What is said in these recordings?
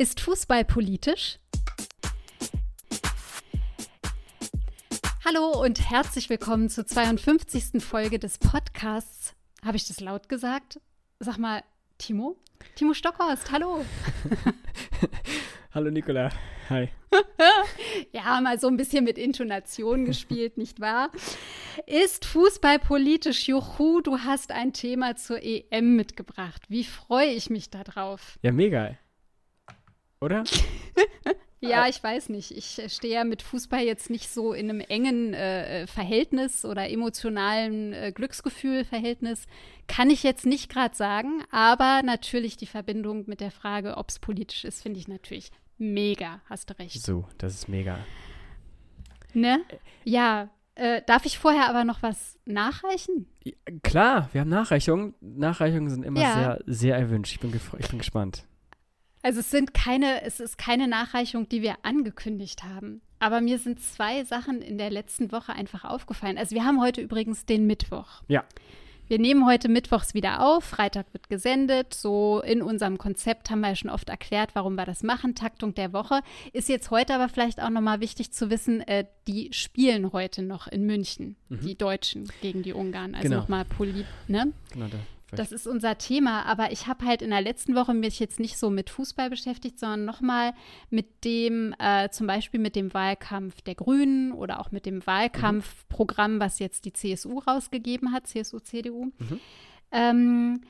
Ist Fußball politisch? Hallo und herzlich willkommen zur 52. Folge des Podcasts. Habe ich das laut gesagt? Sag mal, Timo? Timo Stockhorst, hallo. hallo Nicola, hi. ja, mal so ein bisschen mit Intonation gespielt, nicht wahr? Ist Fußball politisch? Juhu, du hast ein Thema zur EM mitgebracht. Wie freue ich mich darauf? Ja, mega oder? ja, ich weiß nicht. Ich äh, stehe ja mit Fußball jetzt nicht so in einem engen äh, Verhältnis oder emotionalen äh, Glücksgefühl-Verhältnis. Kann ich jetzt nicht gerade sagen, aber natürlich die Verbindung mit der Frage, ob es politisch ist, finde ich natürlich mega. Hast du recht. So, das ist mega. Ne? Ja. Äh, darf ich vorher aber noch was nachreichen? Ja, klar, wir haben Nachreichungen. Nachreichungen sind immer ja. sehr, sehr erwünscht. Ich bin, ich bin gespannt. Also es sind keine, es ist keine Nachreichung, die wir angekündigt haben. Aber mir sind zwei Sachen in der letzten Woche einfach aufgefallen. Also wir haben heute übrigens den Mittwoch. Ja. Wir nehmen heute Mittwochs wieder auf. Freitag wird gesendet. So in unserem Konzept haben wir ja schon oft erklärt, warum wir das machen. Taktung der Woche. Ist jetzt heute aber vielleicht auch nochmal wichtig zu wissen, äh, die spielen heute noch in München, mhm. die Deutschen gegen die Ungarn. Also genau. nochmal Poli, ne? Genau, da das ist unser Thema, aber ich habe halt in der letzten Woche mich jetzt nicht so mit Fußball beschäftigt, sondern nochmal mit dem, äh, zum Beispiel mit dem Wahlkampf der Grünen oder auch mit dem Wahlkampfprogramm, was jetzt die CSU rausgegeben hat, CSU, CDU. Mhm. Ähm,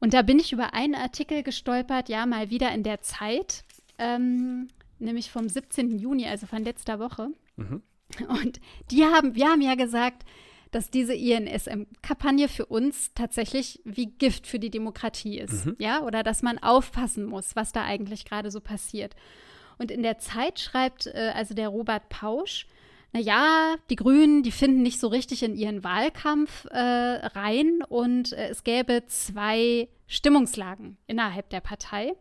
und da bin ich über einen Artikel gestolpert, ja, mal wieder in der Zeit, ähm, nämlich vom 17. Juni, also von letzter Woche. Mhm. Und die haben, wir haben ja gesagt, dass diese INSM-Kampagne für uns tatsächlich wie Gift für die Demokratie ist. Mhm. Ja, oder dass man aufpassen muss, was da eigentlich gerade so passiert. Und in der Zeit schreibt äh, also der Robert Pausch, naja, die Grünen, die finden nicht so richtig in ihren Wahlkampf äh, rein und äh, es gäbe zwei Stimmungslagen innerhalb der Partei.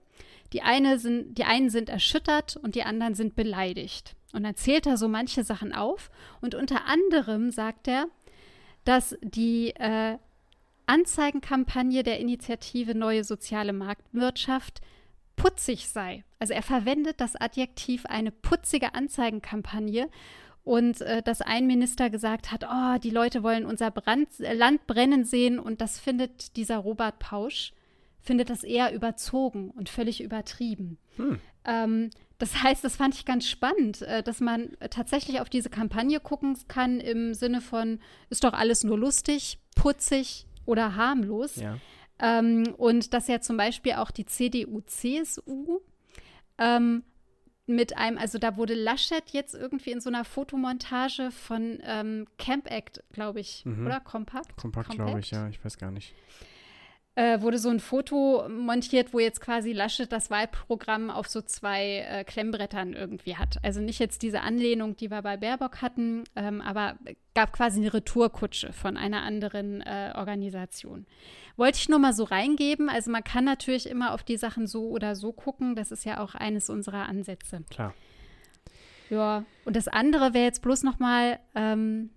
Die, eine sind, die einen sind erschüttert und die anderen sind beleidigt. Und dann zählt er so manche Sachen auf und unter anderem sagt er, dass die äh, Anzeigenkampagne der Initiative Neue Soziale Marktwirtschaft putzig sei. Also er verwendet das Adjektiv eine putzige Anzeigenkampagne und äh, dass ein Minister gesagt hat, oh, die Leute wollen unser Brand, äh, Land brennen sehen und das findet dieser Robert Pausch, findet das eher überzogen und völlig übertrieben. Hm. Ähm, das heißt, das fand ich ganz spannend, äh, dass man tatsächlich auf diese Kampagne gucken kann im Sinne von, ist doch alles nur lustig, putzig oder harmlos. Ja. Ähm, und dass ja zum Beispiel auch die CDU, CSU ähm, mit einem, also da wurde Laschet jetzt irgendwie in so einer Fotomontage von ähm, Camp Act, glaube ich, mhm. oder? Kompakt? Kompakt, glaube ich, ja, ich weiß gar nicht äh, wurde so ein Foto montiert, wo jetzt quasi Laschet das Wahlprogramm auf so zwei äh, Klemmbrettern irgendwie hat. Also nicht jetzt diese Anlehnung, die wir bei Baerbock hatten, ähm, aber gab quasi eine Retourkutsche von einer anderen äh, Organisation. Wollte ich nur mal so reingeben. Also man kann natürlich immer auf die Sachen so oder so gucken. Das ist ja auch eines unserer Ansätze. Klar. Ja, und das andere wäre jetzt bloß noch mal ähm,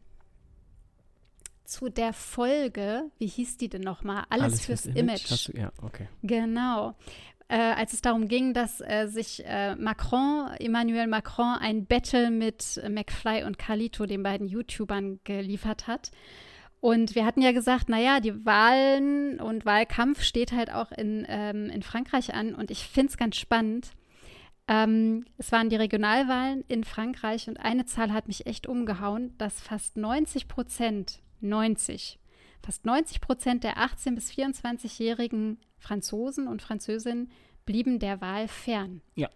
zu der Folge, wie hieß die denn nochmal? Alles, Alles fürs, fürs Image. Image. Du, ja, okay. Genau. Äh, als es darum ging, dass äh, sich äh, Macron, Emmanuel Macron, ein Battle mit McFly und Carlito, den beiden YouTubern, geliefert hat. Und wir hatten ja gesagt, naja, die Wahlen und Wahlkampf steht halt auch in, ähm, in Frankreich an. Und ich finde es ganz spannend. Ähm, es waren die Regionalwahlen in Frankreich und eine Zahl hat mich echt umgehauen, dass fast 90 Prozent 90. Fast 90 Prozent der 18- bis 24-jährigen Franzosen und Französinnen blieben der Wahl fern. Ja.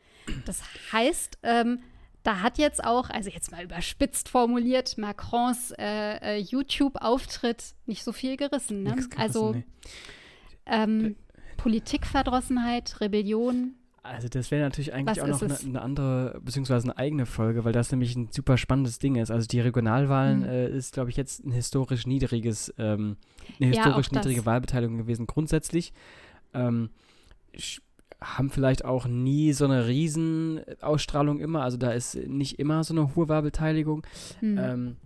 Das heißt, ähm, da hat jetzt auch, also jetzt mal überspitzt formuliert, Macrons äh, äh, YouTube-Auftritt nicht so viel gerissen. Ne? Gerissen, also nee. ähm, Politikverdrossenheit, Rebellion, also das wäre natürlich eigentlich Was auch noch eine, eine, andere, beziehungsweise eine eigene Folge, weil das nämlich ein super spannendes Ding ist. Also die Regionalwahlen mhm. äh, ist, glaube ich, jetzt ein historisch niedriges, ähm, eine historisch ja, niedrige das. Wahlbeteiligung gewesen. Grundsätzlich ähm, haben vielleicht auch nie so eine Riesenausstrahlung immer. Also da ist nicht immer so eine hohe Wahlbeteiligung. Mhm. Ähm,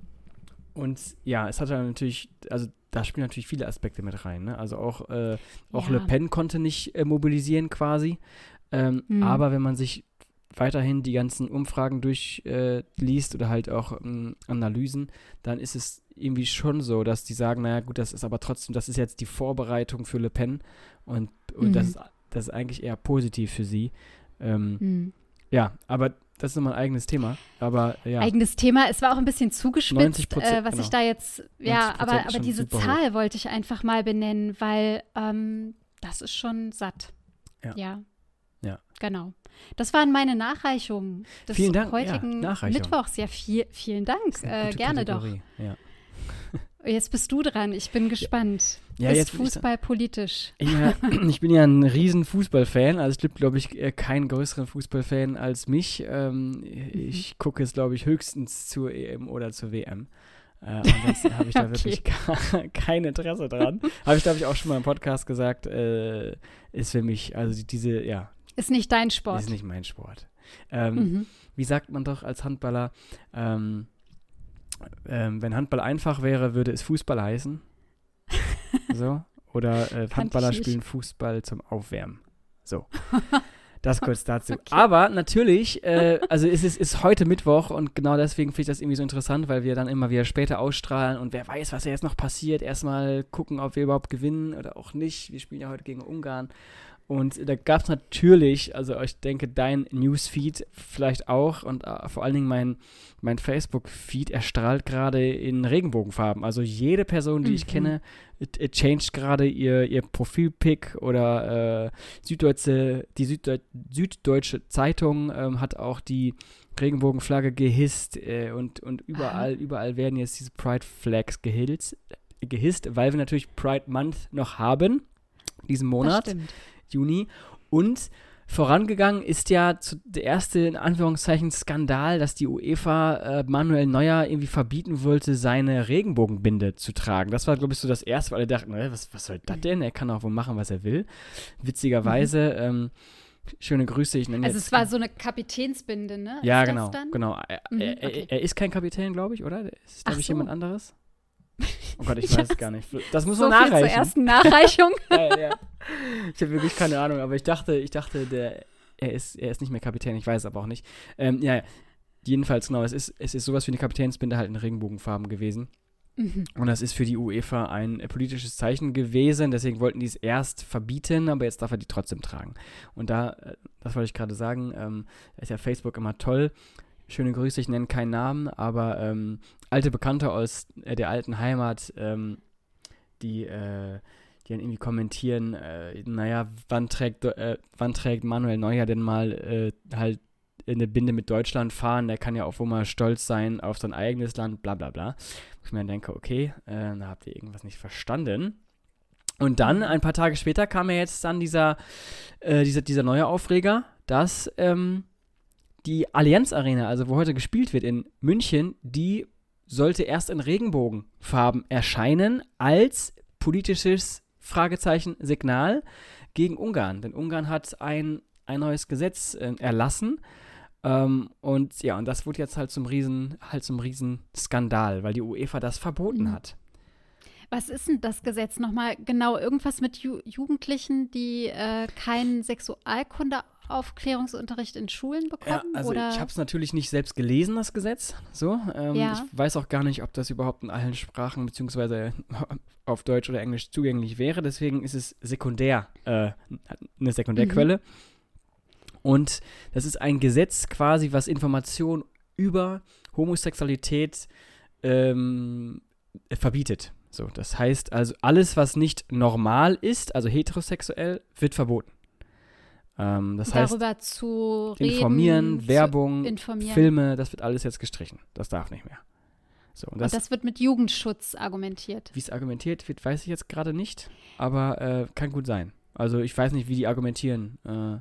und ja, es hat dann natürlich, also da spielen natürlich viele Aspekte mit rein. Ne? Also auch, äh, auch ja. Le Pen konnte nicht äh, mobilisieren quasi. Ähm, mhm. Aber wenn man sich weiterhin die ganzen Umfragen durchliest äh, oder halt auch ähm, Analysen, dann ist es irgendwie schon so, dass die sagen, naja gut, das ist aber trotzdem, das ist jetzt die Vorbereitung für Le Pen und, und mhm. das, ist, das ist eigentlich eher positiv für sie. Ähm, mhm. Ja, aber das ist nochmal ein eigenes Thema. Aber ja. Eigenes Thema. Es war auch ein bisschen zugespitzt, äh, was genau. ich da jetzt. Ja, aber, aber diese Zahl hoch. wollte ich einfach mal benennen, weil ähm, das ist schon satt. Ja. ja. Genau. Das waren meine Nachreichungen des vielen Dank. heutigen ja, Mittwochs. Ja, viel, vielen Dank. Äh, gerne Kategorie. doch. Ja. Jetzt bist du dran. Ich bin gespannt. Ja, ist jetzt Fußball politisch? Ja, ich bin ja ein riesen Fußballfan. Also es gibt, glaube ich, äh, keinen größeren Fußballfan als mich. Ähm, mhm. Ich gucke es, glaube ich, höchstens zur EM oder zur WM. Äh, ansonsten habe ich da okay. wirklich kein Interesse dran. habe ich, glaube ich, auch schon mal im Podcast gesagt. Äh, ist für mich, also diese, ja. Ist nicht dein Sport. Ist nicht mein Sport. Ähm, mhm. Wie sagt man doch als Handballer? Ähm, ähm, wenn Handball einfach wäre, würde es Fußball heißen. so. Oder äh, Handballer spielen Fußball zum Aufwärmen. So. Das kurz dazu. Okay. Aber natürlich, äh, also es ist, ist heute Mittwoch und genau deswegen finde ich das irgendwie so interessant, weil wir dann immer wieder später ausstrahlen und wer weiß, was ja jetzt noch passiert. Erstmal gucken, ob wir überhaupt gewinnen oder auch nicht. Wir spielen ja heute gegen Ungarn. Und da gab es natürlich, also ich denke, dein Newsfeed vielleicht auch und uh, vor allen Dingen mein, mein Facebook-Feed erstrahlt gerade in Regenbogenfarben. Also jede Person, die mhm. ich kenne, changed gerade ihr, ihr Profilpick oder äh, Süddeutsche, die Süddeu Süddeutsche Zeitung ähm, hat auch die Regenbogenflagge gehisst äh, und, und überall, ah. überall werden jetzt diese Pride Flags gehisst, gehisst, weil wir natürlich Pride Month noch haben, diesen Monat. Das stimmt. Juni. Und vorangegangen ist ja der erste, in Anführungszeichen, Skandal, dass die UEFA äh, Manuel Neuer irgendwie verbieten wollte, seine Regenbogenbinde zu tragen. Das war, glaube ich, so das erste, weil alle dachten, was, was soll das denn? Er kann auch wohl machen, was er will. Witzigerweise, mhm. ähm, Schöne Grüße, ich nenne Also es war so eine Kapitänsbinde, ne? Ja, ist genau, genau. Er, mhm, okay. er, ist kein Kapitän, glaube ich, oder? Ist, glaube ich, so. jemand anderes? Oh Gott, ich weiß es gar nicht. Das muss so man nachreichen. Viel zur ersten Nachreichung. ja, ja. Ich habe wirklich keine Ahnung, aber ich dachte, ich dachte, der, er ist, er ist nicht mehr Kapitän, ich weiß es aber auch nicht. Ähm, ja, jedenfalls, genau, es ist, es ist sowas wie eine Kapitänsbinde halt in Regenbogenfarben gewesen. Mhm. Und das ist für die UEFA ein politisches Zeichen gewesen, deswegen wollten die es erst verbieten, aber jetzt darf er die trotzdem tragen. Und da, äh, das wollte ich gerade sagen, ähm, ist ja Facebook immer toll schöne Grüße, ich nenne keinen Namen, aber ähm, alte Bekannte aus äh, der alten Heimat, ähm, die, äh, die dann irgendwie kommentieren, äh, naja, wann trägt, äh, wann trägt Manuel Neuer denn mal äh, halt eine Binde mit Deutschland fahren, der kann ja auch wohl mal stolz sein auf sein eigenes Land, bla bla bla. Ich mir dann denke, okay, äh, da habt ihr irgendwas nicht verstanden. Und dann, ein paar Tage später, kam ja jetzt dann dieser, dieser, dieser neue Aufreger, dass ähm, die Allianz Arena, also wo heute gespielt wird in München, die sollte erst in Regenbogenfarben erscheinen als politisches Fragezeichen Signal gegen Ungarn. Denn Ungarn hat ein, ein neues Gesetz äh, erlassen. Ähm, und ja, und das wurde jetzt halt zum riesen, halt zum riesen Skandal, weil die UEFA das verboten mhm. hat. Was ist denn das Gesetz nochmal genau? Irgendwas mit Ju Jugendlichen, die äh, keinen Sexualkunde Aufklärungsunterricht in Schulen bekommen? Ja, also oder? ich habe es natürlich nicht selbst gelesen, das Gesetz. So, ähm, ja. Ich weiß auch gar nicht, ob das überhaupt in allen Sprachen beziehungsweise auf Deutsch oder Englisch zugänglich wäre. Deswegen ist es sekundär, äh, eine Sekundärquelle. Mhm. Und das ist ein Gesetz quasi, was Informationen über Homosexualität ähm, verbietet. So, das heißt also, alles, was nicht normal ist, also heterosexuell, wird verboten. Ähm, das Darüber heißt, zu reden, informieren, Werbung, informieren. Filme, das wird alles jetzt gestrichen. Das darf nicht mehr. So, und, das, und das wird mit Jugendschutz argumentiert. Wie es argumentiert wird, weiß ich jetzt gerade nicht, aber äh, kann gut sein. Also ich weiß nicht, wie die argumentieren. Äh,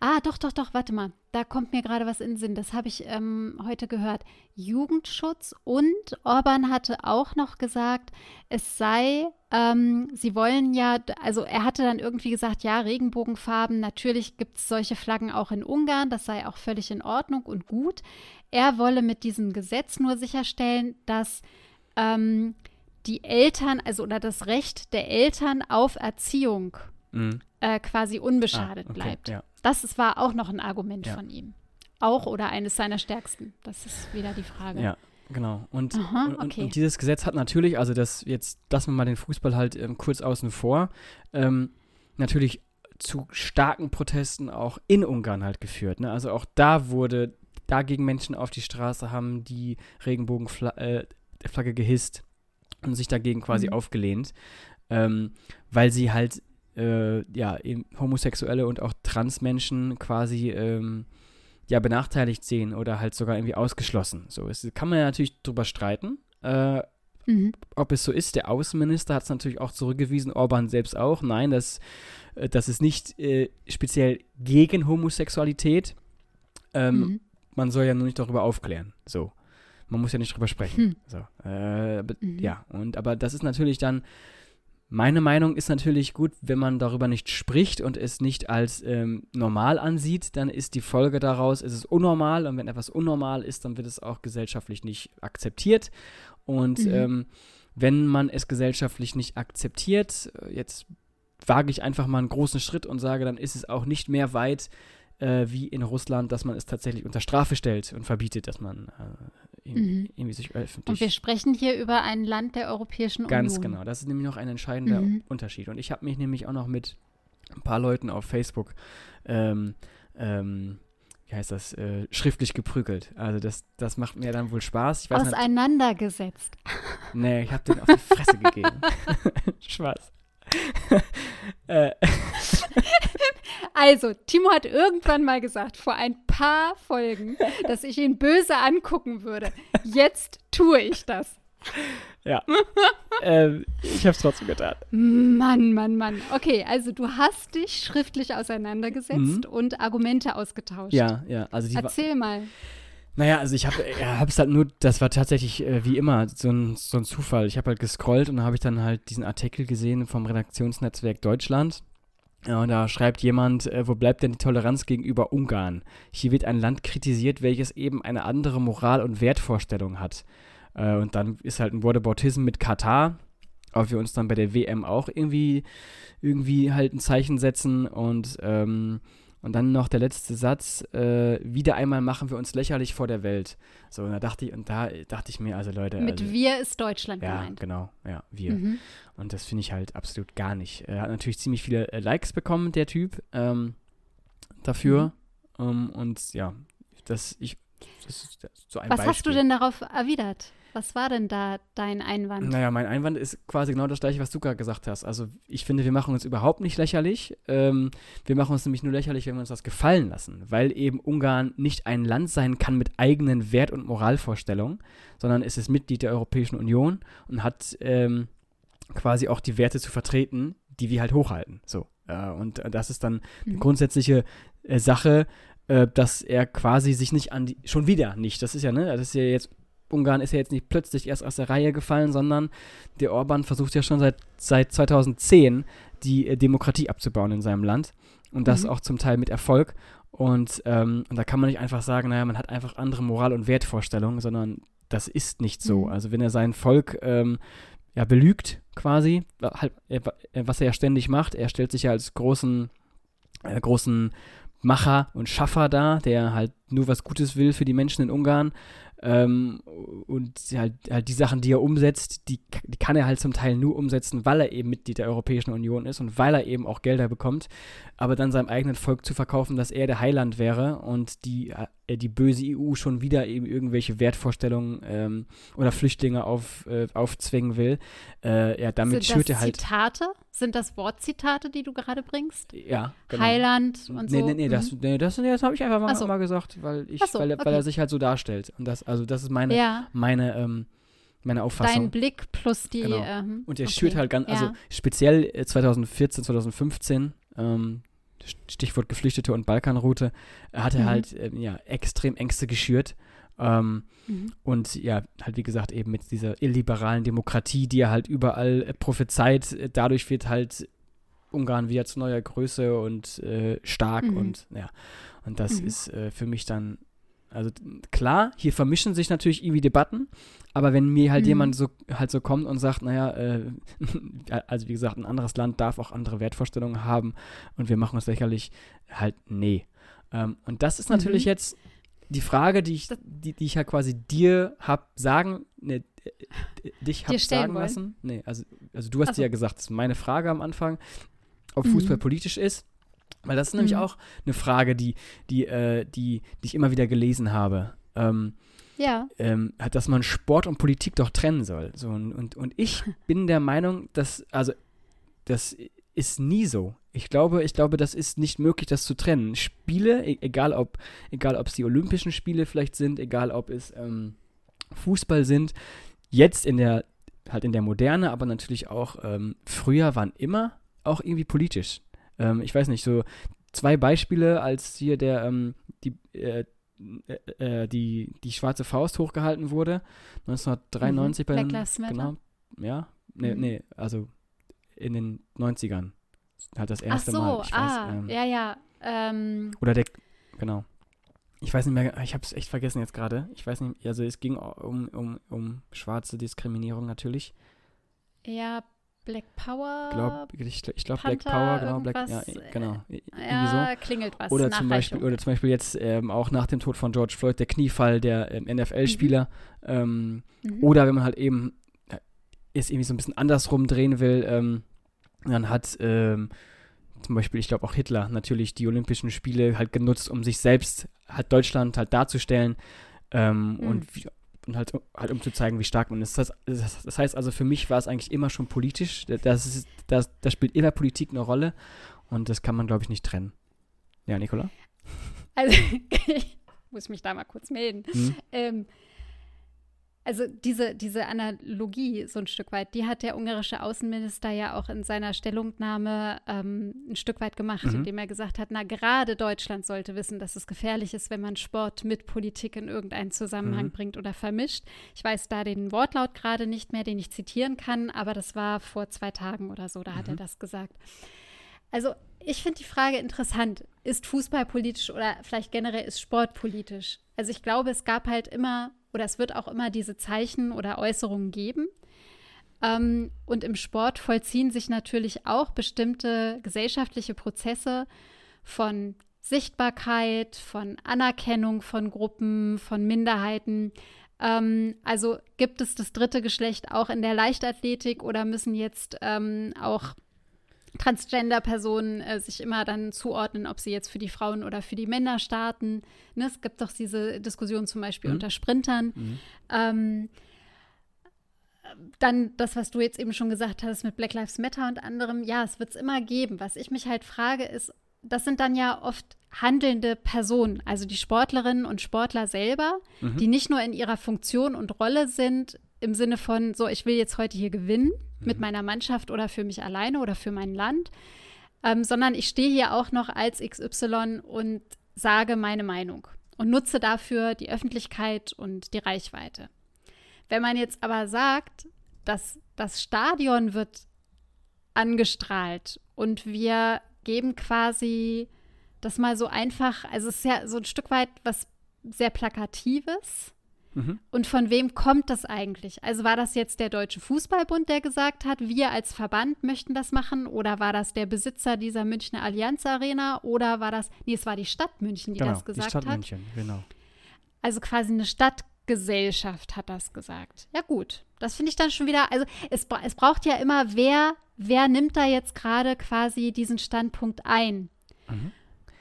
Ah, doch, doch, doch, warte mal. Da kommt mir gerade was in den Sinn. Das habe ich ähm, heute gehört. Jugendschutz und Orban hatte auch noch gesagt, es sei, ähm, sie wollen ja, also er hatte dann irgendwie gesagt, ja, Regenbogenfarben, natürlich gibt es solche Flaggen auch in Ungarn, das sei auch völlig in Ordnung und gut. Er wolle mit diesem Gesetz nur sicherstellen, dass ähm, die Eltern, also oder das Recht der Eltern auf Erziehung mhm. äh, quasi unbeschadet ah, okay, bleibt. Ja. Das ist, war auch noch ein Argument ja. von ihm. Auch oder eines seiner stärksten. Das ist wieder die Frage. Ja, genau. Und, Aha, okay. und, und, dieses Gesetz hat natürlich, also das jetzt lassen wir mal den Fußball halt ähm, kurz außen vor, ähm, natürlich zu starken Protesten auch in Ungarn halt geführt. Ne? Also auch da wurde dagegen Menschen auf die Straße, haben die Regenbogenflagge äh, gehisst und sich dagegen quasi mhm. aufgelehnt, ähm, weil sie halt äh, ja Homosexuelle und auch Transmenschen quasi ähm, ja benachteiligt sehen oder halt sogar irgendwie ausgeschlossen. So es kann man ja natürlich drüber streiten. Äh, mhm. Ob es so ist, der Außenminister hat es natürlich auch zurückgewiesen, Orban selbst auch. Nein, das, äh, das ist nicht äh, speziell gegen Homosexualität. Ähm, mhm. Man soll ja nur nicht darüber aufklären. So. Man muss ja nicht drüber sprechen. Hm. So. Äh, mhm. Ja, und aber das ist natürlich dann meine Meinung ist natürlich gut, wenn man darüber nicht spricht und es nicht als ähm, normal ansieht, dann ist die Folge daraus, ist es unnormal und wenn etwas unnormal ist, dann wird es auch gesellschaftlich nicht akzeptiert. Und mhm. ähm, wenn man es gesellschaftlich nicht akzeptiert, äh, jetzt wage ich einfach mal einen großen Schritt und sage, dann ist es auch nicht mehr weit äh, wie in Russland, dass man es tatsächlich unter Strafe stellt und verbietet, dass man äh, mhm. irgendwie sich öffentlich. Und wir sprechen hier über ein Land der Europäischen Union. Ganz genau, das ist nämlich noch ein entscheidender mhm. Unterschied. Und ich habe mich nämlich auch noch mit ein paar Leuten auf Facebook ähm, ähm, wie heißt das, äh, schriftlich geprügelt. Also das, das macht mir dann wohl Spaß. Auseinandergesetzt. Nicht, nee, ich habe den auf die Fresse gegeben. Spaß. äh. Also, Timo hat irgendwann mal gesagt, vor ein paar Folgen, dass ich ihn böse angucken würde. Jetzt tue ich das. Ja. ähm, ich habe es trotzdem getan. Mann, Mann, Mann. Okay, also du hast dich schriftlich auseinandergesetzt mhm. und Argumente ausgetauscht. Ja, ja. Also Erzähl mal. Naja, also ich habe es halt nur, das war tatsächlich äh, wie immer so ein, so ein Zufall. Ich habe halt gescrollt und habe ich dann halt diesen Artikel gesehen vom Redaktionsnetzwerk Deutschland. Und da schreibt jemand, äh, wo bleibt denn die Toleranz gegenüber Ungarn? Hier wird ein Land kritisiert, welches eben eine andere Moral- und Wertvorstellung hat. Äh, und dann ist halt ein Whataboutism mit Katar, ob wir uns dann bei der WM auch irgendwie, irgendwie halt ein Zeichen setzen und ähm, und dann noch der letzte Satz, äh, wieder einmal machen wir uns lächerlich vor der Welt. So, und da dachte ich, und da dachte ich mir, also Leute. Mit also, wir ist Deutschland ja, gemeint. genau, ja, wir. Mhm. Und das finde ich halt absolut gar nicht. Er hat natürlich ziemlich viele äh, Likes bekommen, der Typ, ähm, dafür. Mhm. Um, und ja, das, ich, das ist so ein Was Beispiel. hast du denn darauf erwidert? Was war denn da dein Einwand? Naja, mein Einwand ist quasi genau das gleiche, was du gerade gesagt hast. Also ich finde, wir machen uns überhaupt nicht lächerlich. Ähm, wir machen uns nämlich nur lächerlich, wenn wir uns das gefallen lassen, weil eben Ungarn nicht ein Land sein kann mit eigenen Wert- und Moralvorstellungen, sondern es ist Mitglied der Europäischen Union und hat ähm, quasi auch die Werte zu vertreten, die wir halt hochhalten. So. Äh, und das ist dann eine mhm. grundsätzliche äh, Sache, äh, dass er quasi sich nicht an die, schon wieder nicht, das ist ja, ne, das ist ja jetzt Ungarn ist ja jetzt nicht plötzlich erst aus der Reihe gefallen, sondern der Orban versucht ja schon seit, seit 2010 die äh, Demokratie abzubauen in seinem Land. Und das mhm. auch zum Teil mit Erfolg. Und, ähm, und da kann man nicht einfach sagen, naja, man hat einfach andere Moral- und Wertvorstellungen, sondern das ist nicht so. Mhm. Also wenn er sein Volk ähm, ja, belügt quasi, halt, was er ja ständig macht, er stellt sich ja als großen, äh, großen Macher und Schaffer dar, der halt nur was Gutes will für die Menschen in Ungarn. Ähm, und halt, halt die Sachen, die er umsetzt, die, die kann er halt zum Teil nur umsetzen, weil er eben Mitglied der Europäischen Union ist und weil er eben auch Gelder bekommt. Aber dann seinem eigenen Volk zu verkaufen, dass er der Heiland wäre und die, äh, die böse EU schon wieder eben irgendwelche Wertvorstellungen ähm, oder Flüchtlinge auf, äh, aufzwingen will, äh, ja, damit Sind schürt er halt. Zitate? Sind das Wortzitate, die du gerade bringst? Ja, genau. Heiland und so? Nee, nee, nee, mhm. das, nee, das, nee, das habe ich einfach mal, so. mal gesagt, weil, ich, so, weil, okay. weil er sich halt so darstellt. Und das, also das ist meine, ja. meine, ähm, meine Auffassung. Dein Blick plus die. Genau. Ähm, und er okay. schürt halt ganz, also ja. speziell 2014, 2015, ähm, Stichwort Geflüchtete und Balkanroute, hat er mhm. halt ähm, ja, extrem Ängste geschürt. Ähm, mhm. Und ja, halt wie gesagt, eben mit dieser illiberalen Demokratie, die er halt überall äh, prophezeit, äh, dadurch wird halt Ungarn wieder zu neuer Größe und äh, stark mhm. und ja. Und das mhm. ist äh, für mich dann Also klar, hier vermischen sich natürlich irgendwie Debatten, aber wenn mir halt mhm. jemand so halt so kommt und sagt, naja, äh, also wie gesagt, ein anderes Land darf auch andere Wertvorstellungen haben und wir machen uns lächerlich, halt nee. Ähm, und das ist natürlich mhm. jetzt die Frage, die ich, die, die ich halt quasi dir hab sagen, ne, dich hab sagen wollen. lassen. Nee, also, also du hast also. ja gesagt, das ist meine Frage am Anfang, ob mhm. Fußball politisch ist. Weil das ist nämlich mhm. auch eine Frage, die, die, äh, die, die ich immer wieder gelesen habe. Ähm, ja. Ähm, dass man Sport und Politik doch trennen soll. So, und, und, und ich bin der Meinung, dass, also, das ist nie so. Ich glaube, ich glaube, das ist nicht möglich, das zu trennen. Spiele, e egal ob, egal ob es die Olympischen Spiele vielleicht sind, egal ob es ähm, Fußball sind, jetzt in der, halt in der Moderne, aber natürlich auch ähm, früher waren immer auch irgendwie politisch. Ähm, ich weiß nicht, so zwei Beispiele, als hier der, ähm, die, äh, äh, äh die, die schwarze Faust hochgehalten wurde, 1993 mhm. bei den, Black genau, ja, nee, mhm. nee, also in den 90ern. Halt das erste Ach so, Mal. Ich ah, ähm, ja, ja. Ähm, oder der, genau. Ich weiß nicht mehr, ich habe es echt vergessen jetzt gerade. Ich weiß nicht, also es ging um, um, um schwarze Diskriminierung natürlich. Ja, Black Power. Glaub, ich ich glaube Black Power, genau, Black, ja, genau. Ja, so. klingelt was. Oder zum Beispiel, oder zum Beispiel jetzt ähm, auch nach dem Tod von George Floyd der Kniefall der ähm, NFL-Spieler. Mhm. Ähm, mhm. Oder wenn man halt eben äh, es irgendwie so ein bisschen andersrum drehen will, ähm, dann hat ähm, zum Beispiel, ich glaube auch Hitler natürlich die Olympischen Spiele halt genutzt, um sich selbst halt Deutschland halt darzustellen. Ähm, mhm. Und wie, und halt, halt um zu zeigen, wie stark man ist. Das, das, das heißt also, für mich war es eigentlich immer schon politisch. Das, ist, das, das spielt immer Politik eine Rolle und das kann man, glaube ich, nicht trennen. Ja, Nicola? Also, ich muss mich da mal kurz melden. Mhm. Ähm, also diese, diese Analogie so ein Stück weit, die hat der ungarische Außenminister ja auch in seiner Stellungnahme ähm, ein Stück weit gemacht, mhm. indem er gesagt hat, na gerade Deutschland sollte wissen, dass es gefährlich ist, wenn man Sport mit Politik in irgendeinen Zusammenhang mhm. bringt oder vermischt. Ich weiß da den Wortlaut gerade nicht mehr, den ich zitieren kann, aber das war vor zwei Tagen oder so, da hat er mhm. das gesagt. Also ich finde die Frage interessant. Ist Fußball politisch oder vielleicht generell ist Sport politisch? Also ich glaube, es gab halt immer oder es wird auch immer diese Zeichen oder Äußerungen geben. Ähm, und im Sport vollziehen sich natürlich auch bestimmte gesellschaftliche Prozesse von Sichtbarkeit, von Anerkennung von Gruppen, von Minderheiten. Ähm, also gibt es das dritte Geschlecht auch in der Leichtathletik oder müssen jetzt ähm, auch Transgender-Personen äh, sich immer dann zuordnen, ob sie jetzt für die Frauen oder für die Männer starten. Ne, es gibt doch diese Diskussion zum Beispiel mhm. unter Sprintern. Mhm. Ähm, dann das, was du jetzt eben schon gesagt hast mit Black Lives Matter und anderem, ja, es wird es immer geben. Was ich mich halt frage, ist, das sind dann ja oft handelnde Personen, also die Sportlerinnen und Sportler selber, mhm. die nicht nur in ihrer Funktion und Rolle sind, im Sinne von, so, ich will jetzt heute hier gewinnen mhm. mit meiner Mannschaft oder für mich alleine oder für mein Land, ähm, sondern ich stehe hier auch noch als XY und sage meine Meinung und nutze dafür die Öffentlichkeit und die Reichweite. Wenn man jetzt aber sagt, dass das Stadion wird angestrahlt und wir geben quasi das mal so einfach, also es ist ja so ein Stück weit was sehr Plakatives, Mhm. Und von wem kommt das eigentlich? Also war das jetzt der Deutsche Fußballbund, der gesagt hat, wir als Verband möchten das machen? Oder war das der Besitzer dieser Münchner Allianz Arena? Oder war das, nee, es war die Stadt München, die genau, das gesagt die Stadt hat. München, genau. Also quasi eine Stadtgesellschaft hat das gesagt. Ja gut, das finde ich dann schon wieder, also es, es braucht ja immer, wer, wer nimmt da jetzt gerade quasi diesen Standpunkt ein? Mhm.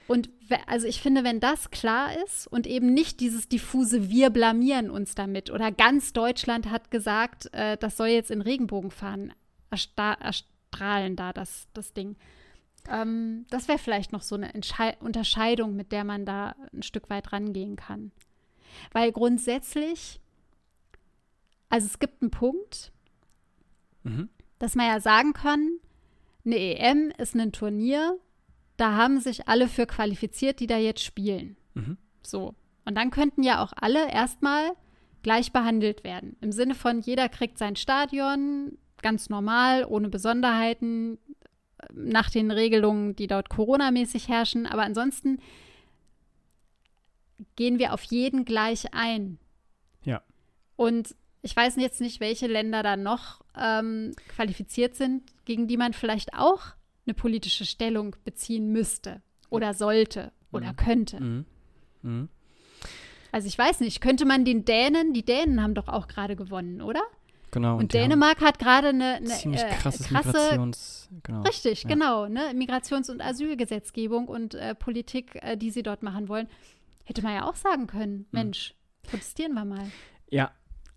Und also ich finde, wenn das klar ist und eben nicht dieses diffuse, wir blamieren uns damit oder ganz Deutschland hat gesagt, äh, das soll jetzt in Regenbogenfahnen erstrahlen da, das, das Ding. Ähm, das wäre vielleicht noch so eine Entschei Unterscheidung, mit der man da ein Stück weit rangehen kann. Weil grundsätzlich, also es gibt einen Punkt, mhm. dass man ja sagen kann, eine EM ist ein Turnier, da haben sich alle für qualifiziert, die da jetzt spielen. Mhm. So. Und dann könnten ja auch alle erstmal gleich behandelt werden. Im Sinne von, jeder kriegt sein Stadion ganz normal, ohne Besonderheiten, nach den Regelungen, die dort Corona-mäßig herrschen. Aber ansonsten gehen wir auf jeden gleich ein. Ja. Und ich weiß jetzt nicht, welche Länder da noch ähm, qualifiziert sind, gegen die man vielleicht auch eine politische Stellung beziehen müsste oder sollte oder mhm. könnte. Mhm. Mhm. Also ich weiß nicht, könnte man den Dänen, die Dänen haben doch auch gerade gewonnen, oder? Genau. Und, und Dänemark hat gerade eine, eine ziemlich äh, krasses krasse, Migrations, genau. Richtig, ja. genau, ne, Migrations- und Asylgesetzgebung und äh, Politik, äh, die sie dort machen wollen. Hätte man ja auch sagen können, mhm. Mensch, protestieren wir mal. Ja,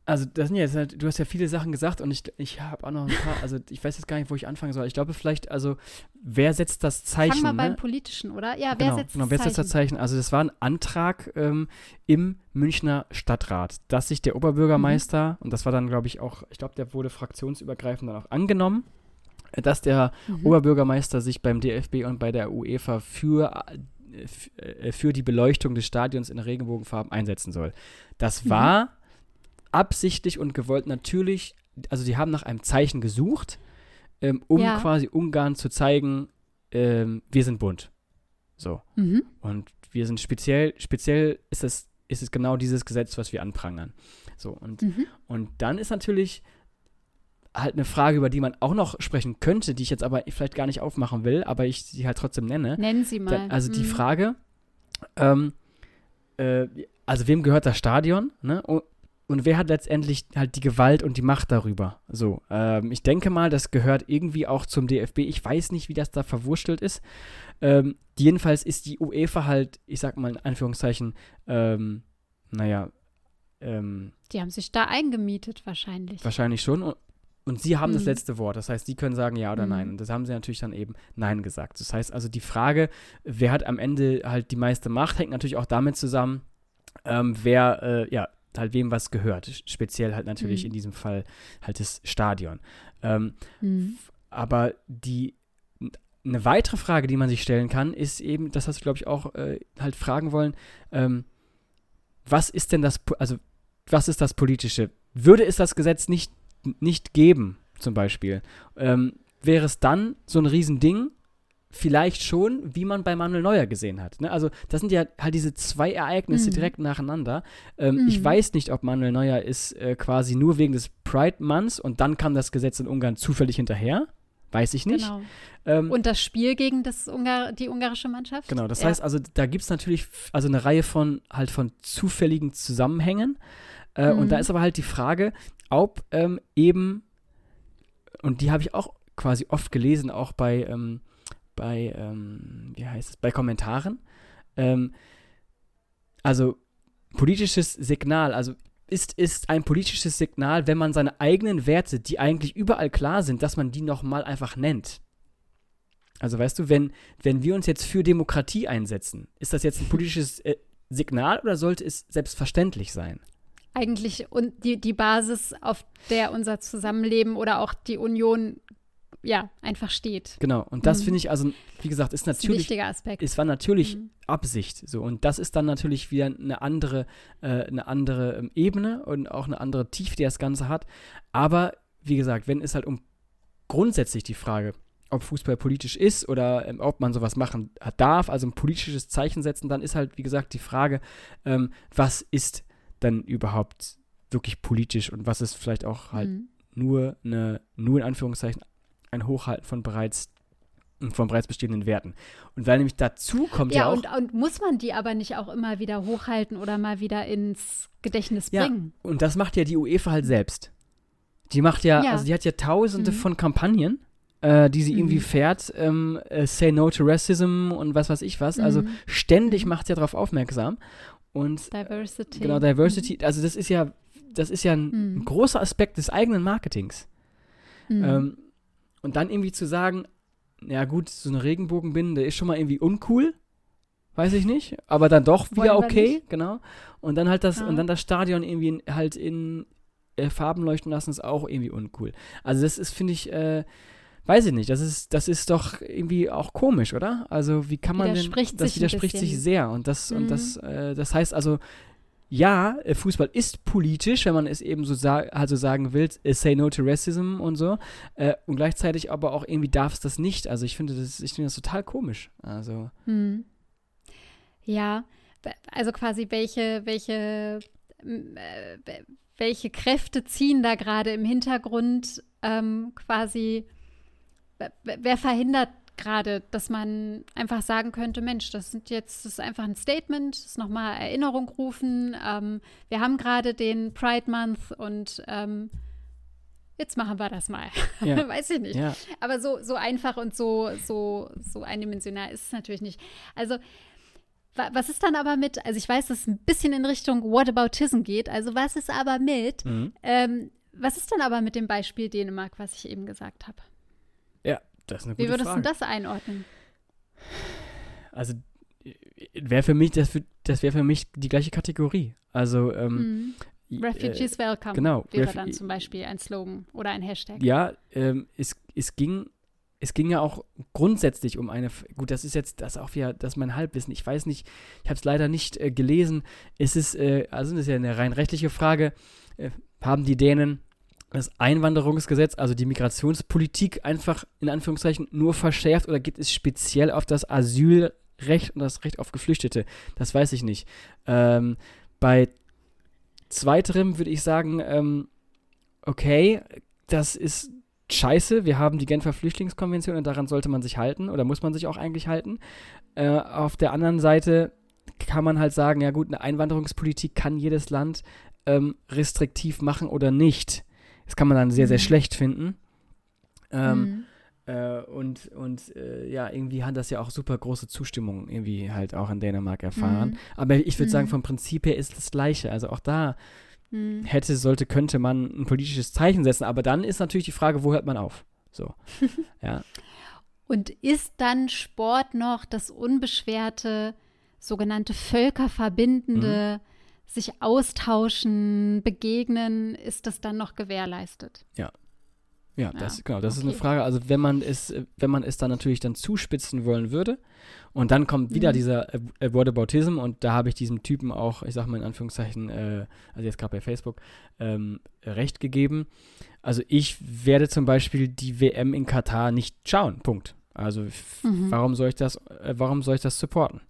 also das sind ja jetzt halt, du hast ja viele Sachen gesagt und ich, ich habe auch noch ein paar, also ich weiß jetzt gar nicht, wo ich anfangen soll. Ich glaube vielleicht, also wer setzt das Zeichen? Fangen wir ne? beim Politischen, oder? Ja, wer genau, setzt genau, das wer Zeichen? setzt das Zeichen? Also das war ein Antrag ähm, im Münchner Stadtrat, dass sich der Oberbürgermeister, mhm. und das war dann, glaube ich, auch, ich glaube, der wurde fraktionsübergreifend dann auch angenommen, dass der mhm. Oberbürgermeister sich beim DFB und bei der UEFA für äh, für die Beleuchtung des Stadions in Regenbogenfarben einsetzen soll. Das mhm. war absichtlich und gewollt natürlich, also die haben nach einem Zeichen gesucht, ähm, um ja. quasi Ungarn zu zeigen, ähm, wir sind bunt. So. Mhm. Und wir sind speziell, speziell ist es, ist es genau dieses Gesetz, was wir anprangern. So, und, mhm. und dann ist natürlich halt eine Frage, über die man auch noch sprechen könnte, die ich jetzt aber vielleicht gar nicht aufmachen will, aber ich sie halt trotzdem nenne. Nennen Sie mal. Da, also mhm. die Frage, ähm, äh, also wem gehört das Stadion? Ne? Und, wer hat letztendlich halt die Gewalt und die Macht darüber? So, ähm, ich denke mal, das gehört irgendwie auch zum DFB. Ich weiß nicht, wie das da verwurstelt ist. Ähm, jedenfalls ist die UEFA halt, ich sag mal in Anführungszeichen, ähm, naja, ähm, die haben sich da eingemietet wahrscheinlich. Wahrscheinlich schon. Und, und sie haben mhm. das letzte Wort. Das heißt, sie können sagen ja oder mhm. nein. Und das haben sie natürlich dann eben nein gesagt. Das heißt also, die Frage, wer hat am Ende halt die meiste Macht, hängt natürlich auch damit zusammen, ähm, wer, äh, ja, halt wem was gehört. Speziell halt natürlich mhm. in diesem Fall halt das Stadion. Ähm, mhm. Aber die eine weitere Frage, die man sich stellen kann, ist eben, das hast du, glaube ich, auch äh, halt fragen wollen, ähm, was ist denn das, also was ist das Politische? Würde es das Gesetz nicht, nicht geben, zum Beispiel, ähm, wäre es dann so ein Riesending vielleicht schon, wie man bei Manuel Neuer gesehen hat. Ne? Also das sind ja halt diese zwei Ereignisse mhm. direkt nacheinander. Ähm, mhm. Ich weiß nicht, ob Manuel Neuer ist äh, quasi nur wegen des Pride Months und dann kam das Gesetz in Ungarn zufällig hinterher. Weiß ich nicht. Genau. Ähm, und das Spiel gegen das Ungar die ungarische Mannschaft? Genau, das ja. heißt also, da gibt es natürlich also eine Reihe von halt von zufälligen Zusammenhängen. Äh, mhm. Und da mhm. ist aber halt die Frage, ob ähm, eben, und die habe ich auch quasi oft gelesen, auch bei ähm, bei, ähm, wie heißt es, bei Kommentaren. Ähm, also politisches Signal, also ist, ist ein politisches Signal, wenn man seine eigenen Werte, die eigentlich überall klar sind, dass man die nochmal einfach nennt. Also weißt du, wenn, wenn wir uns jetzt für Demokratie einsetzen, ist das jetzt ein politisches äh, Signal oder sollte es selbstverständlich sein? Eigentlich und die, die Basis, auf der unser Zusammenleben oder auch die Union ja, einfach steht. Genau, und das mhm. finde ich, also, wie gesagt, ist natürlich. Das ist ein wichtiger Aspekt. Es war natürlich mhm. Absicht. So, und das ist dann natürlich wieder eine andere, äh, eine andere ähm, Ebene und auch eine andere Tiefe, die das Ganze hat. Aber wie gesagt, wenn es halt um grundsätzlich die Frage, ob Fußball politisch ist oder ähm, ob man sowas machen darf, also ein politisches Zeichen setzen, dann ist halt, wie gesagt, die Frage, ähm, was ist dann überhaupt wirklich politisch und was ist vielleicht auch halt mhm. nur eine, nur in Anführungszeichen ein Hochhalten von bereits von bereits bestehenden Werten. Und weil nämlich dazu kommt ja, ja auch. Und, und muss man die aber nicht auch immer wieder hochhalten oder mal wieder ins Gedächtnis bringen? Ja, und das macht ja die UEFA halt selbst. Die macht ja, ja. also die hat ja tausende mhm. von Kampagnen, äh, die sie mhm. irgendwie fährt, ähm, äh, Say No to Racism und was weiß ich was. Also mhm. Also ständig macht sie ja darauf aufmerksam. Und Diversity. Genau, Diversity. Mhm. Also das ist ja, das ist ja ein, ein mhm. großer Aspekt des eigenen Marketings. Mhm. Ähm, und dann irgendwie zu sagen, ja gut, so eine Regenbogenbinde ist schon mal irgendwie uncool, weiß ich nicht, aber dann doch wieder okay, genau. Und dann halt das, ja. und dann das Stadion irgendwie in, halt in äh, Farben leuchten lassen, ist auch irgendwie uncool. Also das ist, finde ich, äh, weiß ich nicht, das ist, das ist doch irgendwie auch komisch, oder? Also wie kann man denn, das widerspricht sich sehr und das, mhm. und das, äh, das heißt also, ja, äh, Fußball ist politisch, wenn man es eben so sa also sagen will, äh, say no to racism und so. Äh, und gleichzeitig aber auch irgendwie darf es das nicht. Also ich finde das, ich finde das total komisch. Also. Hm. Ja, also quasi welche, welche, äh, welche Kräfte ziehen da gerade im Hintergrund ähm, quasi, wer verhindert gerade, dass man einfach sagen könnte, Mensch, das sind jetzt, das ist einfach ein Statement, das ist nochmal Erinnerung rufen. Ähm, wir haben gerade den Pride Month und ähm, jetzt machen wir das mal. Ja. Weiß ich nicht. Ja. Aber so, so einfach und so, so, so eindimensional ist es natürlich nicht. Also was ist dann aber mit, also ich weiß, dass es ein bisschen in Richtung Whataboutism geht, also was ist aber mit, mhm. ähm, was ist dann aber mit dem Beispiel Dänemark, was ich eben gesagt habe? Das ist eine gute Wie würdest Frage. du das einordnen? Also wäre für mich, das, das wäre für mich die gleiche Kategorie. Also ähm, mhm. Refugees äh, Welcome genau, wäre Ref dann zum Beispiel ein Slogan oder ein Hashtag. Ja, ähm, es, es ging es ging ja auch grundsätzlich um eine, gut, das ist jetzt, das auch wieder, das ist mein Halbwissen, ich weiß nicht, ich habe es leider nicht äh, gelesen, es ist, äh, also das ist ja eine rein rechtliche Frage, äh, haben die Dänen das Einwanderungsgesetz, also die Migrationspolitik einfach in Anführungszeichen nur verschärft oder geht es speziell auf das Asylrecht und das Recht auf Geflüchtete? Das weiß ich nicht. Ähm, bei zweiterem würde ich sagen, ähm, okay, das ist scheiße, wir haben die Genfer Flüchtlingskonvention und daran sollte man sich halten oder muss man sich auch eigentlich halten. Äh, auf der anderen Seite kann man halt sagen, ja gut, eine Einwanderungspolitik kann jedes Land ähm, restriktiv machen oder nicht. Das kann man dann sehr, sehr mhm. schlecht finden. Ähm, mhm. äh, und und äh, ja, irgendwie hat das ja auch super große Zustimmung irgendwie halt auch in Dänemark erfahren. Mhm. Aber ich würde sagen, mhm. vom Prinzip her ist das Gleiche. Also auch da hm. hätte, sollte, könnte man ein politisches Zeichen setzen. Aber dann ist natürlich die Frage, wo hört man auf? So, ja. Und ist dann Sport noch das unbeschwerte, sogenannte völkerverbindende, mhm. Sich austauschen, begegnen, ist das dann noch gewährleistet? Ja, ja, das, ja. genau, das okay. ist eine Frage. Also wenn man es, wenn man es dann natürlich dann zuspitzen wollen würde, und dann kommt wieder mhm. dieser äh, Whataboutism und da habe ich diesem Typen auch, ich sage mal in Anführungszeichen, äh, also jetzt gerade bei Facebook, ähm, recht gegeben. Also ich werde zum Beispiel die WM in Katar nicht schauen. Punkt. Also mhm. warum soll ich das, äh, warum soll ich das supporten?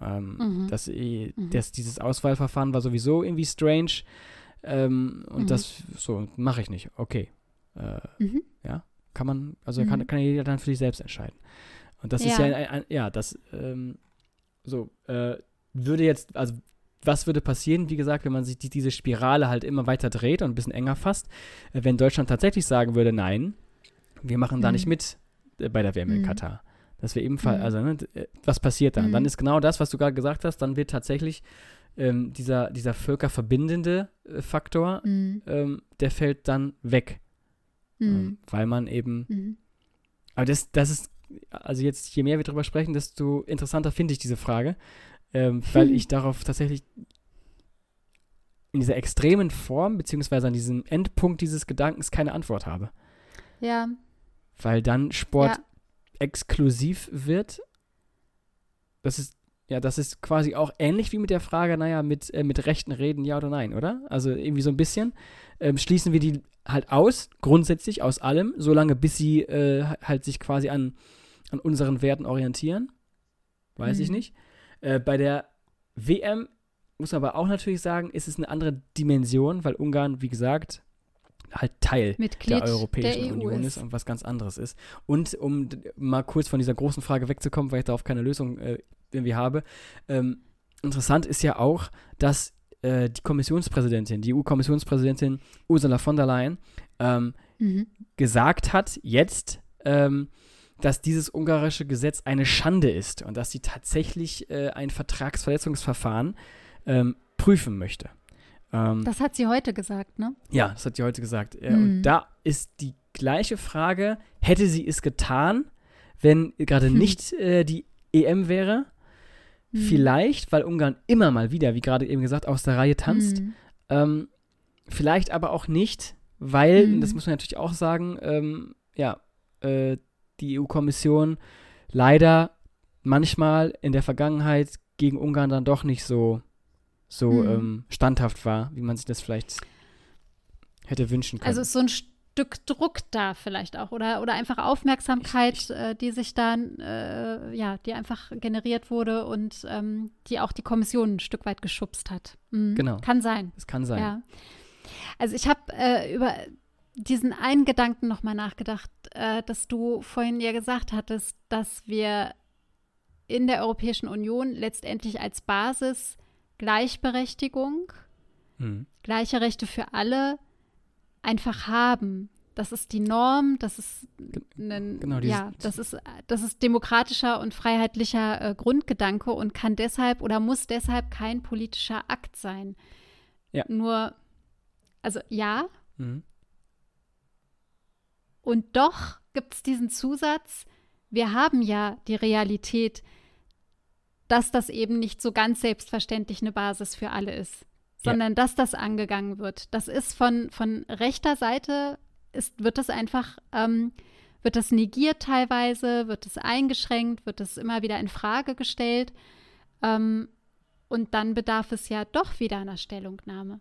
Ähm, mhm. das, äh, mhm. das, dieses Auswahlverfahren war sowieso irgendwie strange. Ähm, und mhm. das so mache ich nicht. Okay. Äh, mhm. Ja, kann man, also mhm. kann, kann jeder dann für sich selbst entscheiden. Und das ja. ist ja, ein, ein, ja, das, ähm, so, äh, würde jetzt, also was würde passieren, wie gesagt, wenn man sich die, diese Spirale halt immer weiter dreht und ein bisschen enger fasst, äh, wenn Deutschland tatsächlich sagen würde, nein, wir machen da nicht mit äh, bei der WM in. Katar. Das wäre ebenfalls, mhm. also, ne, äh, was passiert dann? Dann ist genau das, was du gerade gesagt hast, dann wird tatsächlich ähm, dieser, dieser völkerverbindende äh, Faktor, ähm, der fällt dann weg. Mhm. Ähm, weil man eben. Mhm. Aber das, das ist, also jetzt, je mehr wir darüber sprechen, desto interessanter finde ich diese Frage, ähm, weil ich darauf tatsächlich in dieser extremen Form, beziehungsweise an diesem Endpunkt dieses Gedankens keine Antwort habe. Ja. Weil dann Sport ja. Exklusiv wird. Das ist, ja, das ist quasi auch ähnlich wie mit der Frage, naja, mit, äh, mit Rechten reden, ja oder nein, oder? Also irgendwie so ein bisschen. Ähm, schließen wir die halt aus, grundsätzlich aus allem, solange bis sie äh, halt sich quasi an, an unseren Werten orientieren. Weiß mhm. ich nicht. Äh, bei der WM muss man aber auch natürlich sagen, ist es eine andere Dimension, weil Ungarn, wie gesagt, halt Teil der Europäischen der Union ist. ist. und was ganz anderes ist. Und um mal kurz von dieser großen Frage wegzukommen, weil ich darauf keine Lösung äh, irgendwie habe, ähm, interessant ist ja auch, dass äh, die Kommissionspräsidentin, die EU-Kommissionspräsidentin Ursula von der Leyen, ähm, mhm. gesagt hat, jetzt, ähm, dass dieses ungarische Gesetz eine Schande ist und dass sie tatsächlich äh, ein Vertragsverletzungsverfahren ähm, prüfen möchte. Ähm, das hat sie heute gesagt, ne? Ja, das hat sie heute gesagt. Äh, mhm. Und da ist die gleiche Frage, hätte sie es getan, wenn gerade hm. nicht äh, die EM wäre? Mhm. Vielleicht, weil Ungarn immer mal wieder, wie gerade eben gesagt, aus der Reihe tanzt. Mhm. Ähm, vielleicht aber auch nicht, weil, mhm. das muss man natürlich auch sagen, ähm, ja, äh, die EU-Kommission leider manchmal in der Vergangenheit gegen Ungarn dann doch nicht so, so mhm. ähm, standhaft war, wie man sich das vielleicht hätte wünschen können. Also so ein Stück Druck da vielleicht auch oder, oder einfach Aufmerksamkeit, ich, ich, äh, die sich dann, äh, ja, die einfach generiert wurde und ähm, die auch die Kommission ein Stück weit geschubst hat. Mhm. Genau. Kann sein. Es kann sein. Ja. Also ich habe äh, über diesen einen Gedanken nochmal nachgedacht, äh, dass du vorhin ja gesagt hattest, dass wir in der Europäischen Union letztendlich als Basis Gleichberechtigung, mhm. gleiche Rechte für alle einfach haben. Das ist die Norm, das ist ein, genau, ja, das ist, das ist demokratischer und freiheitlicher äh, Grundgedanke und kann deshalb oder muss deshalb kein politischer Akt sein. Ja. Nur, also ja. Mhm. Und doch gibt es diesen Zusatz, wir haben ja die Realität, dass das eben nicht so ganz selbstverständlich eine Basis für alle ist, sondern ja. dass das angegangen wird. Das ist von, von rechter Seite, ist, wird das einfach, ähm, wird das negiert teilweise, wird es eingeschränkt, wird es immer wieder in Frage gestellt. Ähm, und dann bedarf es ja doch wieder einer Stellungnahme,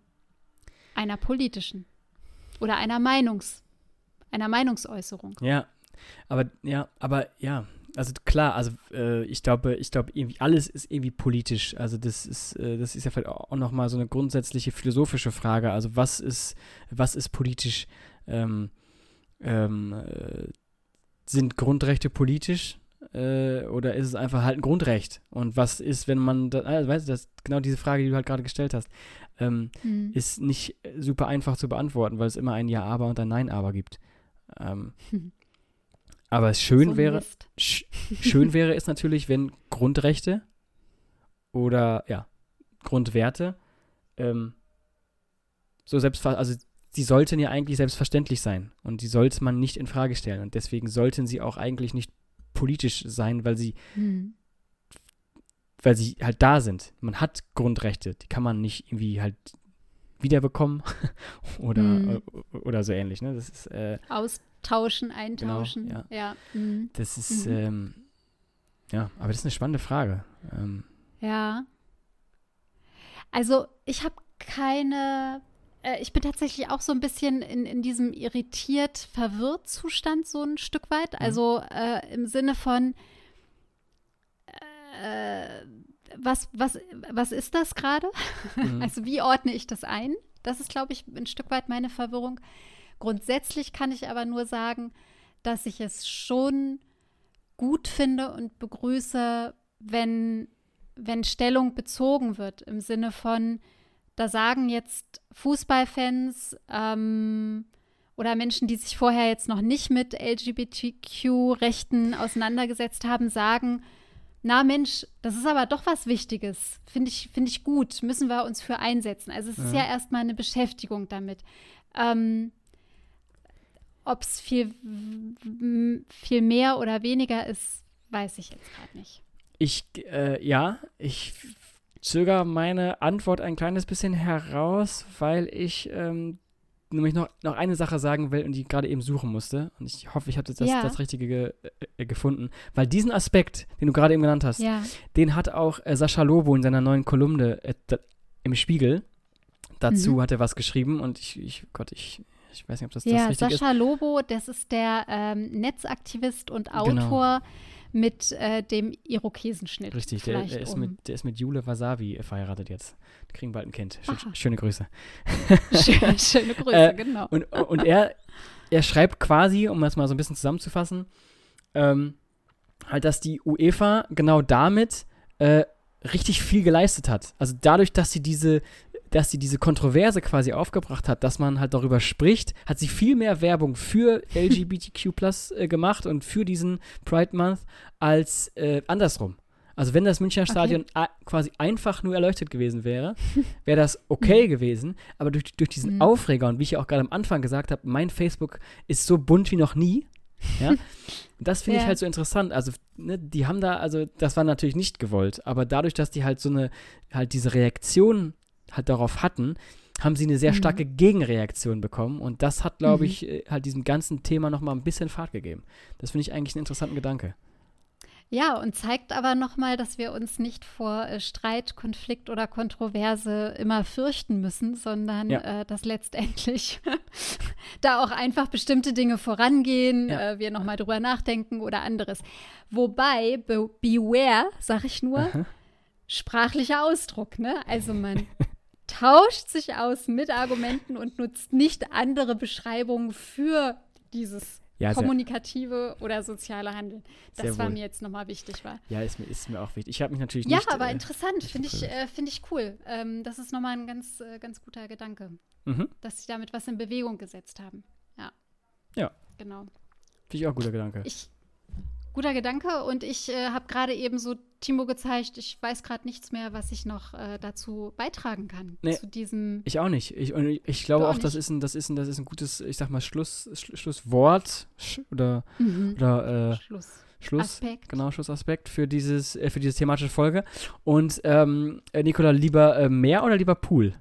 einer politischen oder einer Meinungs, einer Meinungsäußerung. Ja, aber ja, aber ja, also klar, also äh, ich glaube, ich glaube, irgendwie alles ist irgendwie politisch. Also das ist, äh, das ist ja vielleicht auch nochmal so eine grundsätzliche philosophische Frage. Also was ist, was ist politisch? Ähm, ähm, äh, sind Grundrechte politisch? Äh, oder ist es einfach halt ein Grundrecht? Und was ist, wenn man, da, also weißt du, das genau diese Frage, die du halt gerade gestellt hast, ähm, hm. ist nicht super einfach zu beantworten, weil es immer ein Ja, aber und ein Nein, aber gibt. Ähm, Aber es schön so wäre, sch schön wäre es natürlich, wenn Grundrechte oder ja, Grundwerte ähm, so selbstverständlich, also sie sollten ja eigentlich selbstverständlich sein und die sollte man nicht in Frage stellen und deswegen sollten sie auch eigentlich nicht politisch sein, weil sie hm. weil sie halt da sind. Man hat Grundrechte, die kann man nicht irgendwie halt wiederbekommen oder, hm. oder so ähnlich. Ne? Das ist, äh, Aus Tauschen, eintauschen. Genau, ja. ja. Mhm. Das ist, mhm. ähm, ja, aber das ist eine spannende Frage. Ähm, ja. Also ich habe keine, äh, ich bin tatsächlich auch so ein bisschen in, in diesem irritiert, verwirrt Zustand so ein Stück weit. Mhm. Also äh, im Sinne von, äh, was, was, was ist das gerade? Mhm. Also wie ordne ich das ein? Das ist, glaube ich, ein Stück weit meine Verwirrung. Grundsätzlich kann ich aber nur sagen, dass ich es schon gut finde und begrüße, wenn, wenn Stellung bezogen wird im Sinne von, da sagen jetzt Fußballfans ähm, oder Menschen, die sich vorher jetzt noch nicht mit LGBTQ-Rechten auseinandergesetzt haben, sagen, na Mensch, das ist aber doch was Wichtiges. Finde ich, find ich gut, müssen wir uns für einsetzen. Also es ja. ist ja erstmal eine Beschäftigung damit. Ähm, ob es viel, viel mehr oder weniger ist, weiß ich jetzt gerade nicht. Ich, äh, ja, ich zögere meine Antwort ein kleines bisschen heraus, weil ich ähm, nämlich noch, noch eine Sache sagen will und die gerade eben suchen musste. Und ich hoffe, ich habe das, ja. das Richtige ge, äh, gefunden. Weil diesen Aspekt, den du gerade eben genannt hast, ja. den hat auch äh, Sascha Lobo in seiner neuen Kolumne äh, im Spiegel. Dazu mhm. hat er was geschrieben und ich, ich Gott, ich ich weiß nicht, ob das ja, das Richtige Sascha ist. Lobo, das ist der ähm, Netzaktivist und genau. Autor genau. mit äh, dem Irokesenschnitt. Richtig, der, der, ist um. mit, der ist mit Jule Wasabi verheiratet jetzt. Die kriegen bald ein Kind. Schön, schöne Grüße. Schöne, schöne Grüße, äh, genau. Und, und er, er schreibt quasi, um das mal so ein bisschen zusammenzufassen, ähm, halt, dass die UEFA genau damit äh, richtig viel geleistet hat. Also dadurch, dass sie diese dass sie diese Kontroverse quasi aufgebracht hat, dass man halt darüber spricht, hat sie viel mehr Werbung für LGBTQ äh, gemacht und für diesen Pride Month als äh, andersrum. Also wenn das Münchner Stadion okay. quasi einfach nur erleuchtet gewesen wäre, wäre das okay gewesen. Aber durch, durch diesen mhm. Aufreger und wie ich auch gerade am Anfang gesagt habe, mein Facebook ist so bunt wie noch nie. Ja. Das finde ja. ich halt so interessant. Also, ne, die haben da, also das war natürlich nicht gewollt, aber dadurch, dass die halt so eine, halt diese Reaktion halt darauf hatten, haben sie eine sehr mhm. starke Gegenreaktion bekommen. Und das hat, glaube mhm. ich, äh, halt diesem ganzen Thema nochmal ein bisschen Fahrt gegeben. Das finde ich eigentlich einen interessanten Gedanke. Ja, und zeigt aber nochmal, dass wir uns nicht vor äh, Streit, Konflikt oder Kontroverse immer fürchten müssen, sondern ja. äh, dass letztendlich da auch einfach bestimmte Dinge vorangehen, ja. äh, wir nochmal drüber nachdenken oder anderes. Wobei, be beware, sag ich nur, Aha. sprachlicher Ausdruck, ne? Also man tauscht sich aus mit Argumenten und nutzt nicht andere Beschreibungen für dieses ja, kommunikative oder soziale Handeln. Das war mir jetzt nochmal wichtig. War. Ja, ist mir, ist mir auch wichtig. Ich habe mich natürlich ja, nicht. Ja, aber äh, interessant, finde ich, äh, find ich cool. Ähm, das ist nochmal ein ganz, äh, ganz guter Gedanke, mhm. dass sie damit was in Bewegung gesetzt haben. Ja. Ja. Genau. Finde ich auch ein guter Gedanke. Ich, guter Gedanke und ich äh, habe gerade eben so Timo gezeigt, ich weiß gerade nichts mehr, was ich noch äh, dazu beitragen kann. Nee, zu diesem. Ich auch nicht. Ich, ich glaube auch, auch das, ist ein, das, ist ein, das ist ein gutes, ich sag mal, Schluss, Schlusswort oder, mhm. oder äh, Schluss. Schluss, Aspekt. genau, Schlussaspekt für dieses, äh, für diese thematische Folge. Und ähm, äh, Nicola, lieber äh, Meer oder lieber Pool?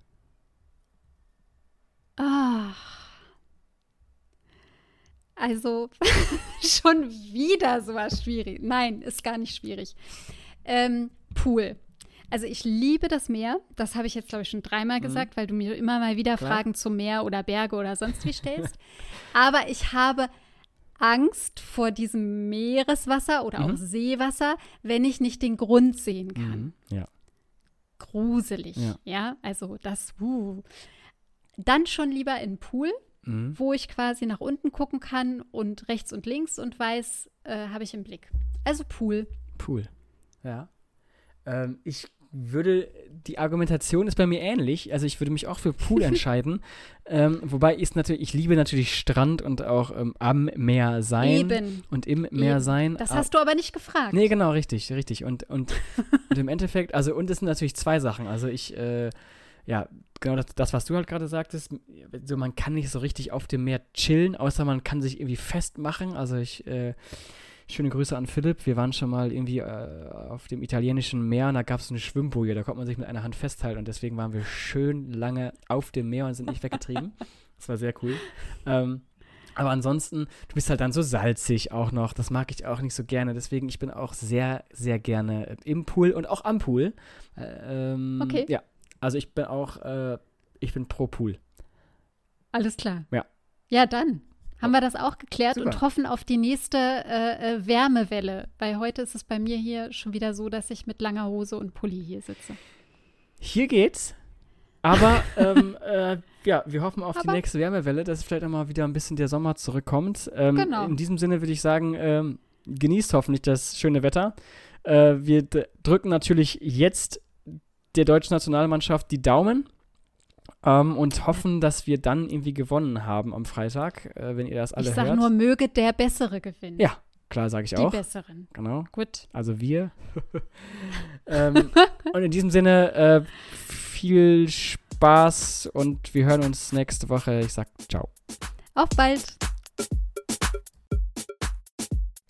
Also schon wieder sowas schwierig. Nein, ist gar nicht schwierig. Ähm, Pool. Also ich liebe das Meer. Das habe ich jetzt, glaube ich, schon dreimal mhm. gesagt, weil du mir immer mal wieder Klar. Fragen zum Meer oder Berge oder sonst wie stellst. Aber ich habe Angst vor diesem Meereswasser oder mhm. auch Seewasser, wenn ich nicht den Grund sehen kann. Mhm. Ja. Gruselig, ja. ja? Also das, uh. Dann schon lieber in Pool mhm. wo ich quasi nach unten gucken kann und rechts und links und weiß, äh, habe ich im Blick. Also Pool. Pool, ja. Ähm, ich würde, die Argumentation ist bei mir ähnlich. Also ich würde mich auch für Pool entscheiden. ähm, wobei ist natürlich, ich liebe natürlich Strand und auch ähm, am Meer sein. Eben. Und im Meer Eben. sein. Das hast du aber nicht gefragt. Nee, genau, richtig, richtig. Und, und, und im Endeffekt, also und es sind natürlich zwei Sachen. Also ich, äh, ja, genau das, das, was du halt gerade sagtest, so man kann nicht so richtig auf dem Meer chillen, außer man kann sich irgendwie festmachen. Also ich, äh, schöne Grüße an Philipp. Wir waren schon mal irgendwie äh, auf dem italienischen Meer und da gab es eine Schwimmboje, da konnte man sich mit einer Hand festhalten und deswegen waren wir schön lange auf dem Meer und sind nicht weggetrieben. das war sehr cool. Ähm, aber ansonsten, du bist halt dann so salzig auch noch. Das mag ich auch nicht so gerne. Deswegen, ich bin auch sehr, sehr gerne im Pool und auch am Pool. Äh, ähm, okay. Ja, also ich bin auch, äh, ich bin pro Pool. Alles klar. Ja. Ja, dann haben wir das auch geklärt Super. und hoffen auf die nächste äh, äh, Wärmewelle. Weil heute ist es bei mir hier schon wieder so, dass ich mit langer Hose und Pulli hier sitze. Hier geht's. Aber ähm, äh, ja, wir hoffen auf Aber die nächste Wärmewelle, dass vielleicht nochmal wieder ein bisschen der Sommer zurückkommt. Ähm, genau. In diesem Sinne würde ich sagen, ähm, genießt hoffentlich das schöne Wetter. Äh, wir drücken natürlich jetzt der deutschen Nationalmannschaft die Daumen ähm, und hoffen, dass wir dann irgendwie gewonnen haben am Freitag, äh, wenn ihr das alle ich hört. Ich sage nur, möge der Bessere gewinnen. Ja, klar, sage ich die auch. Die Besseren. Genau. Gut. Also wir. ähm, und in diesem Sinne, äh, viel Spaß und wir hören uns nächste Woche. Ich sag ciao. Auf bald.